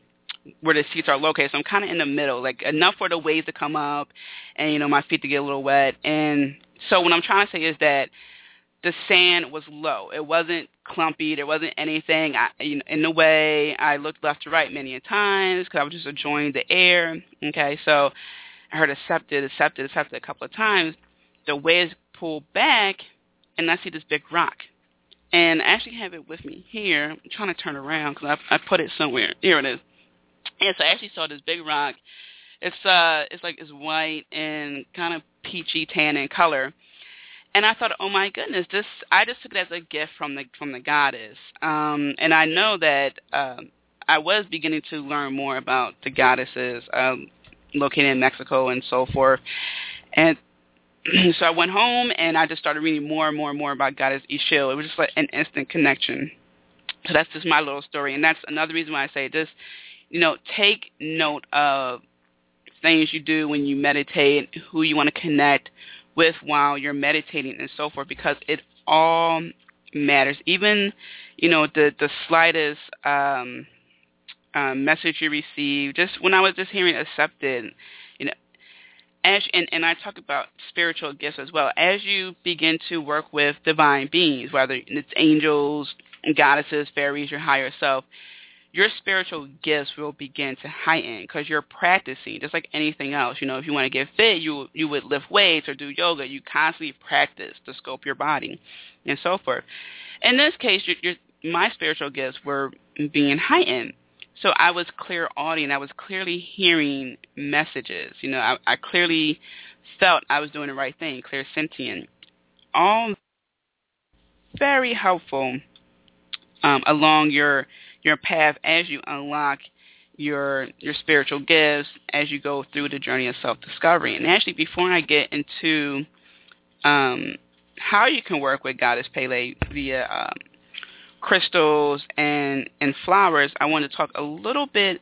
where the seats are located. So I'm kind of in the middle, like enough for the waves to come up, and you know my feet to get a little wet. And so what I'm trying to say is that the sand was low. It wasn't clumpy. There wasn't anything I, you know, in the way. I looked left to right many a times because I was just enjoying the air. Okay, so I heard accepted, accepted, accepted a couple of times. The waves pull back, and I see this big rock. And I actually have it with me here. I'm trying to turn around because I, I put it somewhere. Here it is. And so I actually saw this big rock. It's uh, it's like it's white and kind of peachy tan in color. And I thought, oh my goodness, this I just took it as a gift from the from the goddess. Um, and I know that um, I was beginning to learn more about the goddesses um, located in Mexico and so forth. And so I went home and I just started reading more and more and more about Goddess Ixchel. It was just like an instant connection. So that's just my little story, and that's another reason why I say just, you know, take note of things you do when you meditate, who you want to connect with while you're meditating and so forth, because it all matters. Even, you know, the the slightest um, um, message you receive. Just when I was just hearing accepted, you know, as and, and I talk about spiritual gifts as well. As you begin to work with divine beings, whether it's angels, goddesses, fairies, your higher self, your spiritual gifts will begin to heighten because you're practicing, just like anything else. You know, if you want to get fit, you you would lift weights or do yoga. You constantly practice to scope your body, and so forth. In this case, your, your, my spiritual gifts were being heightened so I was clairaudient. I was clearly hearing messages. You know, I, I clearly felt I was doing the right thing, clear sentient. All very helpful um, along your your path as you unlock your your spiritual gifts as you go through the journey of self discovery. And actually, before I get into um, how you can work with Goddess Pele via um, crystals and and flowers, I want to talk a little bit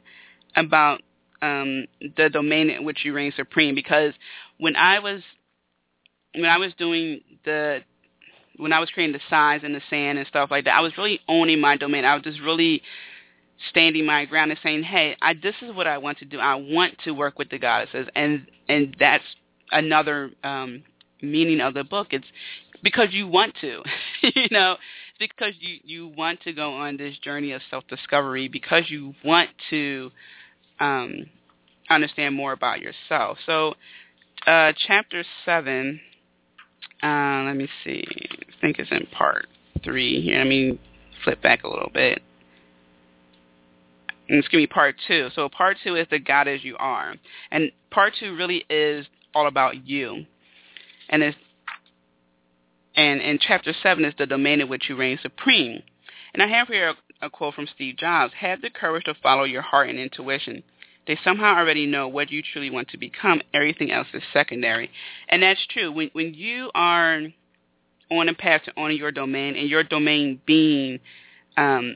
about um, the domain in which you reign supreme because when I was when I was doing the when I was creating the signs and the sand and stuff like that, I was really owning my domain. I was just really standing my ground and saying, "Hey, I, this is what I want to do. I want to work with the goddesses," and and that's another um, meaning of the book. It's because you want to, you know, because you you want to go on this journey of self discovery because you want to um, understand more about yourself. So, uh, chapter seven. Uh, let me see. I think it's in part three here. Let me flip back a little bit. And it's going to be part two. So part two is the God as you are. And part two really is all about you. And it's and in chapter 7 is the domain in which you reign supreme. And I have here a, a quote from Steve Jobs. Have the courage to follow your heart and intuition. They somehow already know what you truly want to become. Everything else is secondary. And that's true. When, when you are on a path to owning your domain and your domain being um,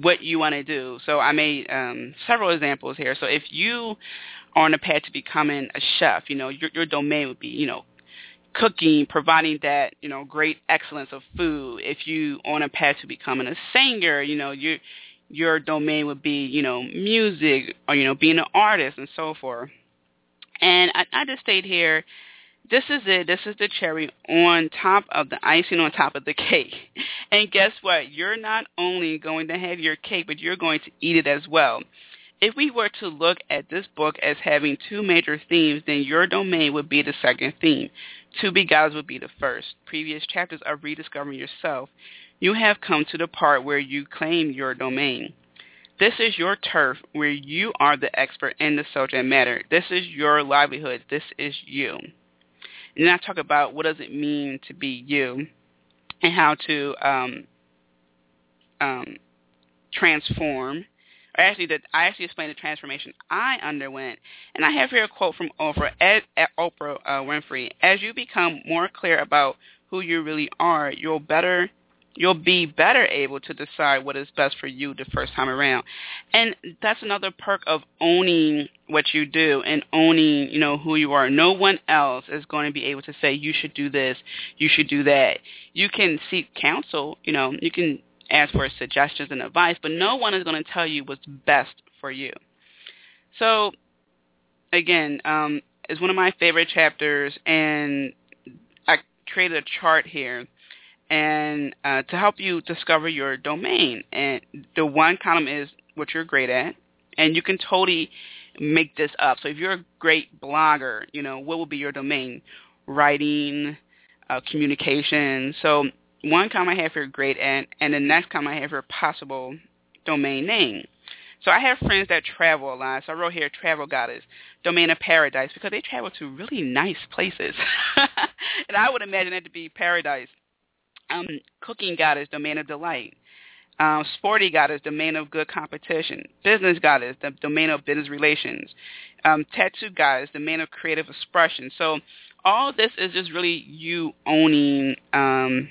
what you want to do. So I made um, several examples here. So if you are on a path to becoming a chef, you know, your, your domain would be, you know, cooking, providing that, you know, great excellence of food. If you on a path to becoming a singer, you know, your your domain would be, you know, music or, you know, being an artist and so forth. And I, I just stayed here. This is it. This is the cherry on top of the icing on top of the cake. And guess what? You're not only going to have your cake, but you're going to eat it as well. If we were to look at this book as having two major themes, then your domain would be the second theme. To be God's would be the first. Previous chapters of rediscovering yourself. You have come to the part where you claim your domain. This is your turf where you are the expert in the subject matter. This is your livelihood. This is you. And then I talk about what does it mean to be you and how to um, um, transform or actually I actually explained the transformation I underwent. And I have here a quote from Oprah, at Oprah uh, Winfrey. As you become more clear about who you really are, you'll better you'll be better able to decide what is best for you the first time around. And that's another perk of owning what you do and owning, you know, who you are. No one else is going to be able to say you should do this, you should do that. You can seek counsel, you know, you can ask for suggestions and advice, but no one is going to tell you what's best for you. So, again, um, it's one of my favorite chapters, and I created a chart here and uh, to help you discover your domain. And the one column is what you're great at, and you can totally make this up. So if you're a great blogger, you know, what will be your domain? Writing, uh, communication. So one column I have here, great, and, and the next column I have here, possible domain name. So I have friends that travel a lot. So I wrote here travel goddess, domain of paradise, because they travel to really nice places. and I would imagine that to be paradise. Um, cooking goddess, domain of delight. Um, sporty goddess, domain of good competition. Business goddess, the domain of business relations. Um, tattoo goddess, domain of creative expression. So all this is just really you owning um,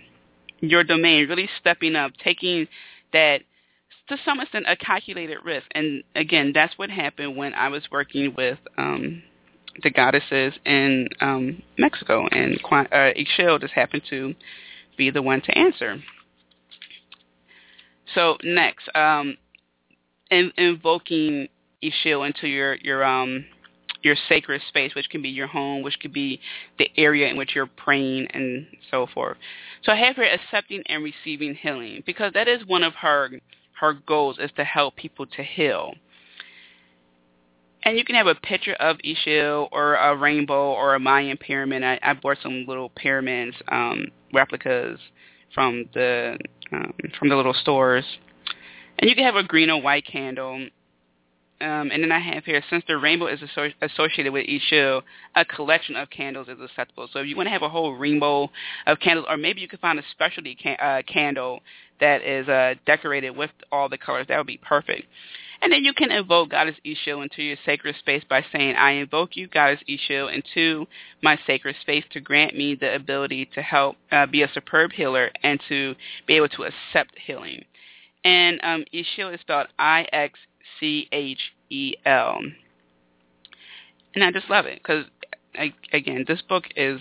your domain, really stepping up, taking that to some extent a calculated risk. And again, that's what happened when I was working with um, the goddesses in um, Mexico, and uh, Ixchel just happened to be the one to answer. So next, um, in, invoking Ixchel into your your um, your sacred space, which can be your home, which could be the area in which you're praying and so forth. So I have her accepting and receiving healing because that is one of her her goals is to help people to heal. And you can have a picture of Ixchel or a rainbow or a Mayan pyramid. I, I bought some little pyramids um, replicas from the um, from the little stores. And you can have a green or white candle. Um, and then I have here, since the rainbow is asso- associated with Ixchel, a collection of candles is acceptable. So if you want to have a whole rainbow of candles, or maybe you can find a specialty can- uh, candle that is uh, decorated with all the colors, that would be perfect. And then you can invoke Goddess Ixchel into your sacred space by saying, I invoke you, Goddess Ixchel, into my sacred space to grant me the ability to help uh, be a superb healer and to be able to accept healing. And um, Ixchel is spelled I-X C-H-E-L. And I just love it because, again, this book is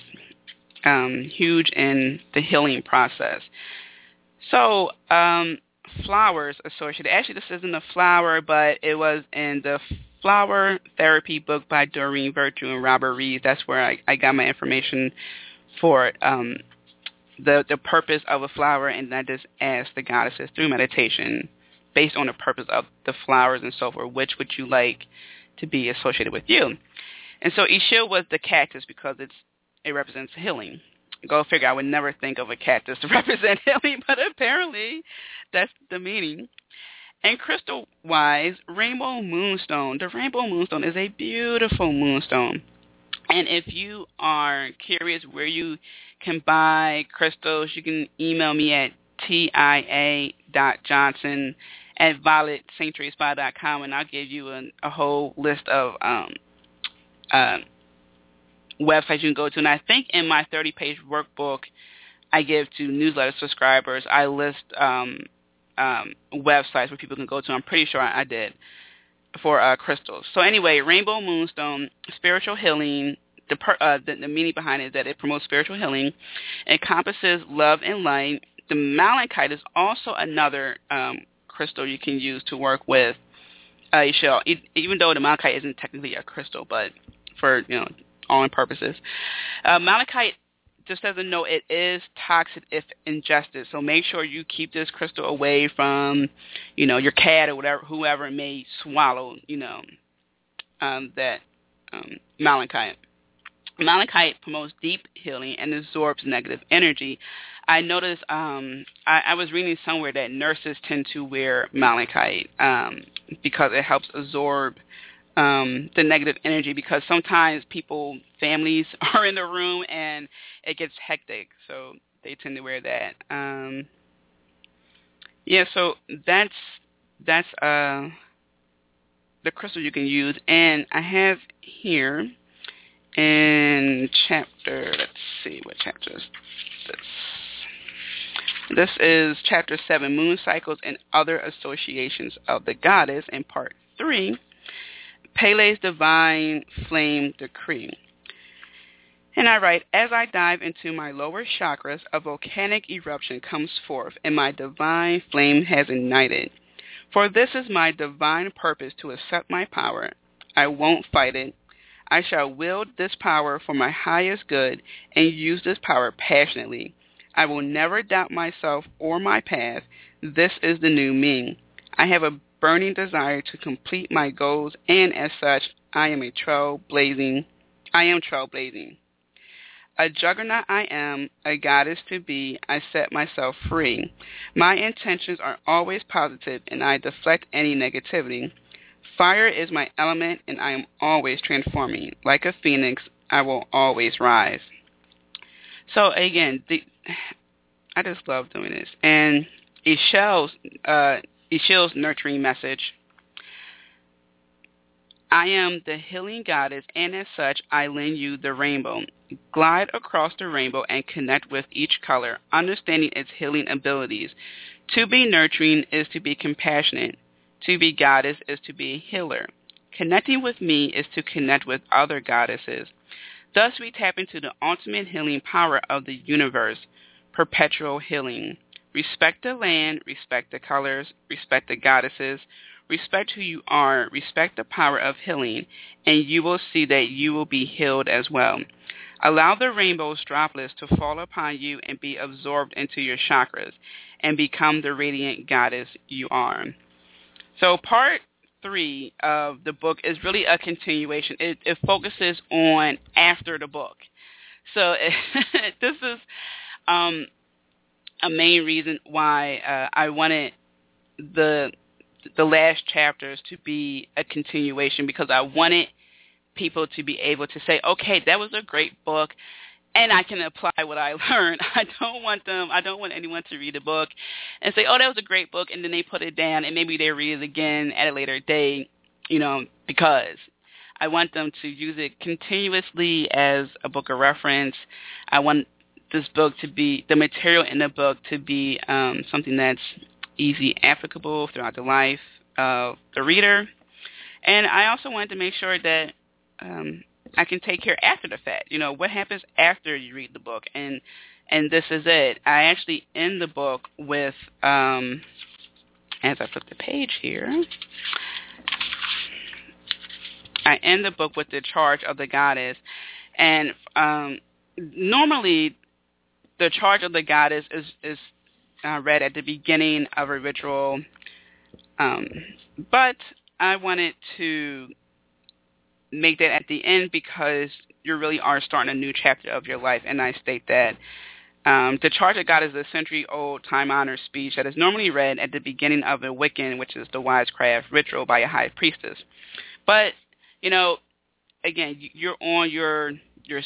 um, huge in the healing process. So, um, flowers associated. Actually, this isn't a flower, but it was in the Flower Therapy book by Doreen Virtue and Robert Reeves. That's where I, I got my information for it. Um, the the purpose of a flower, and I just asked the goddesses through meditation based on the purpose of the flowers and so forth, which would you like to be associated with you? And so Ixchel was the cactus because it's it represents healing. Go figure. I would never think of a cactus to represent healing, but apparently that's the meaning. And crystal-wise, rainbow moonstone. The rainbow moonstone is a beautiful moonstone. And if you are curious where you can buy crystals, you can email me at tia.johnson at violetsanctuaryspa.com, and I'll give you an, a whole list of um, uh, websites you can go to. And I think in my 30-page workbook I give to newsletter subscribers, I list um, um, websites where people can go to. I'm pretty sure I, I did for uh, crystals. So anyway, Rainbow Moonstone, spiritual healing, the, per, uh, the, the meaning behind it is that it promotes spiritual healing, encompasses love and light. The malachite is also another um, crystal you can use to work with uh, shell, even though the malachite isn't technically a crystal, but for you know all purposes. Uh, malachite, just as a note, it is toxic if ingested. So make sure you keep this crystal away from, you know, your cat or whatever, whoever may swallow, you know, um, that um, malachite. Malachite promotes deep healing and absorbs negative energy. I noticed um, I, I was reading somewhere that nurses tend to wear malachite um, because it helps absorb um, the negative energy because sometimes people, families are in the room and it gets hectic, so they tend to wear that. Um, yeah, so that's that's uh, the crystal you can use, and I have here in chapter, let's see, what chapter is this? This is chapter 7, Moon Cycles and Other Associations of the Goddess, in part 3, Pele's Divine Flame Decree. And I write, as I dive into my lower chakras, a volcanic eruption comes forth, and my divine flame has ignited. For this is my divine purpose to accept my power. I won't fight it. I shall wield this power for my highest good and use this power passionately. I will never doubt myself or my path. This is the new me. I have a burning desire to complete my goals, and as such, I am a trailblazing. I am trailblazing. A juggernaut I am, a goddess to be, I set myself free. My intentions are always positive, and I deflect any negativity. Fire is my element, and I am always transforming. Like a phoenix, I will always rise. So again, the, I just love doing this. And Ixchel's, uh, Ixchel's nurturing message I am the healing goddess, and as such, I lend you the rainbow. Glide across the rainbow and connect with each color, understanding its healing abilities. To be nurturing is to be compassionate. To be goddess is to be a healer. Connecting with me is to connect with other goddesses. Thus, we tap into the ultimate healing power of the universe, perpetual healing. Respect the land, respect the colors, respect the goddesses, Respect who you are, respect the power of healing, and you will see that you will be healed as well. Allow the rainbow's droplets to fall upon you and be absorbed into your chakras and become the radiant goddess you are. So part three of the book is really a continuation. It, it focuses on after the book. So it, this is um, a main reason why uh, I wanted the the last chapters to be a continuation because I wanted people to be able to say, okay, that was a great book and I can apply what I learned. I don't want them, I don't want anyone to read a book and say, oh, that was a great book, and then they put it down, and maybe they read it again at a later date, you know, because I want them to use it continuously as a book of reference. I want this book to be, the material in the book to be um, something that's easy applicable throughout the life of the reader. And I also wanted to make sure that um, I can take care after the fact. You know, what happens after you read the book? And and this is it. I actually end the book with, um, as I flip the page here, I end the book with the charge of the goddess. And um, normally, the charge of the goddess is, is uh, read at the beginning of a ritual, um, but I wanted to make that at the end because you really are starting a new chapter of your life, and I state that. Um, the Charge of God is a century-old, time-honored speech that is normally read at the beginning of a Wiccan, which is the witchcraft ritual by a high priestess. But, you know, again, you're on your your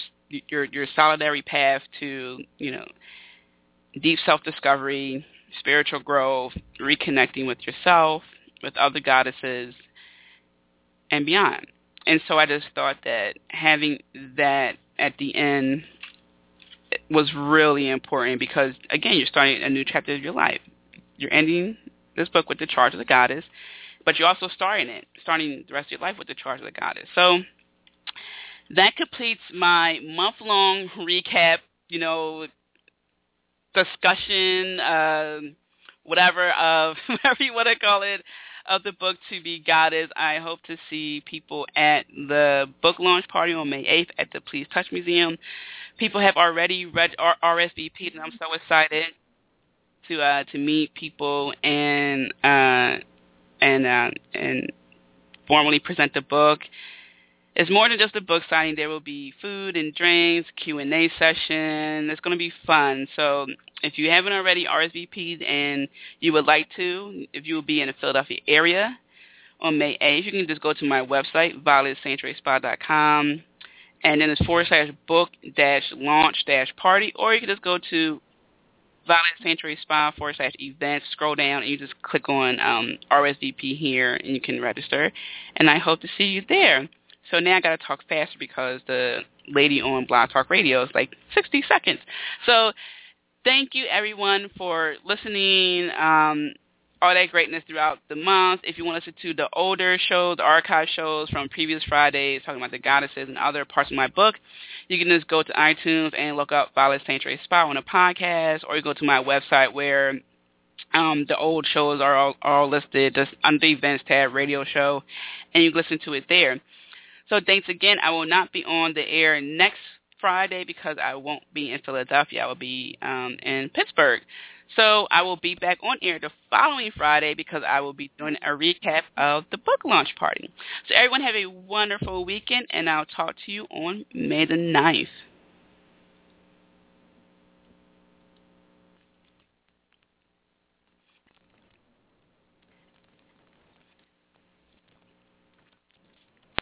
your your solitary path to, you know, deep self-discovery, spiritual growth, reconnecting with yourself, with other goddesses, and beyond. And so I just thought that having that at the end was really important because, again, you're starting a new chapter of your life. You're ending this book with the charge of the goddess, but you're also starting it, starting the rest of your life with the charge of the goddess. So that completes my month-long recap, you know, discussion, uh, whatever of whatever you want to call it, of the book to be goddess. I hope to see people at the book launch party on May 8th at the Please Touch Museum. People have already read RSVP, and I'm so excited to uh, to meet people and uh, and uh, and formally present the book it's more than just a book signing. There will be food and drinks, Q&A session. It's going to be fun. So if you haven't already RSVP'd and you would like to, if you will be in the Philadelphia area on May 8th, you can just go to my website, violetsanctuaryspa.com, and then it's forward slash book dash launch dash party, or you can just go to Violet Sanctuary Spa forward slash events, scroll down, and you just click on um, RSVP here, and you can register. And I hope to see you there. So now I got to talk faster because the lady on Blog Talk Radio is like 60 seconds. So thank you everyone for listening. Um, all that greatness throughout the month. If you want to listen to the older shows, the archive shows from previous Fridays, talking about the goddesses and other parts of my book, you can just go to iTunes and look up Violet Sanctuary Spa on a podcast, or you go to my website where um, the old shows are all, are all listed just under the events tab, radio show, and you can listen to it there. So thanks again. I will not be on the air next Friday because I won't be in Philadelphia. I will be um, in Pittsburgh. So I will be back on air the following Friday because I will be doing a recap of the book launch party. So everyone have a wonderful weekend, and I'll talk to you on May the 9th.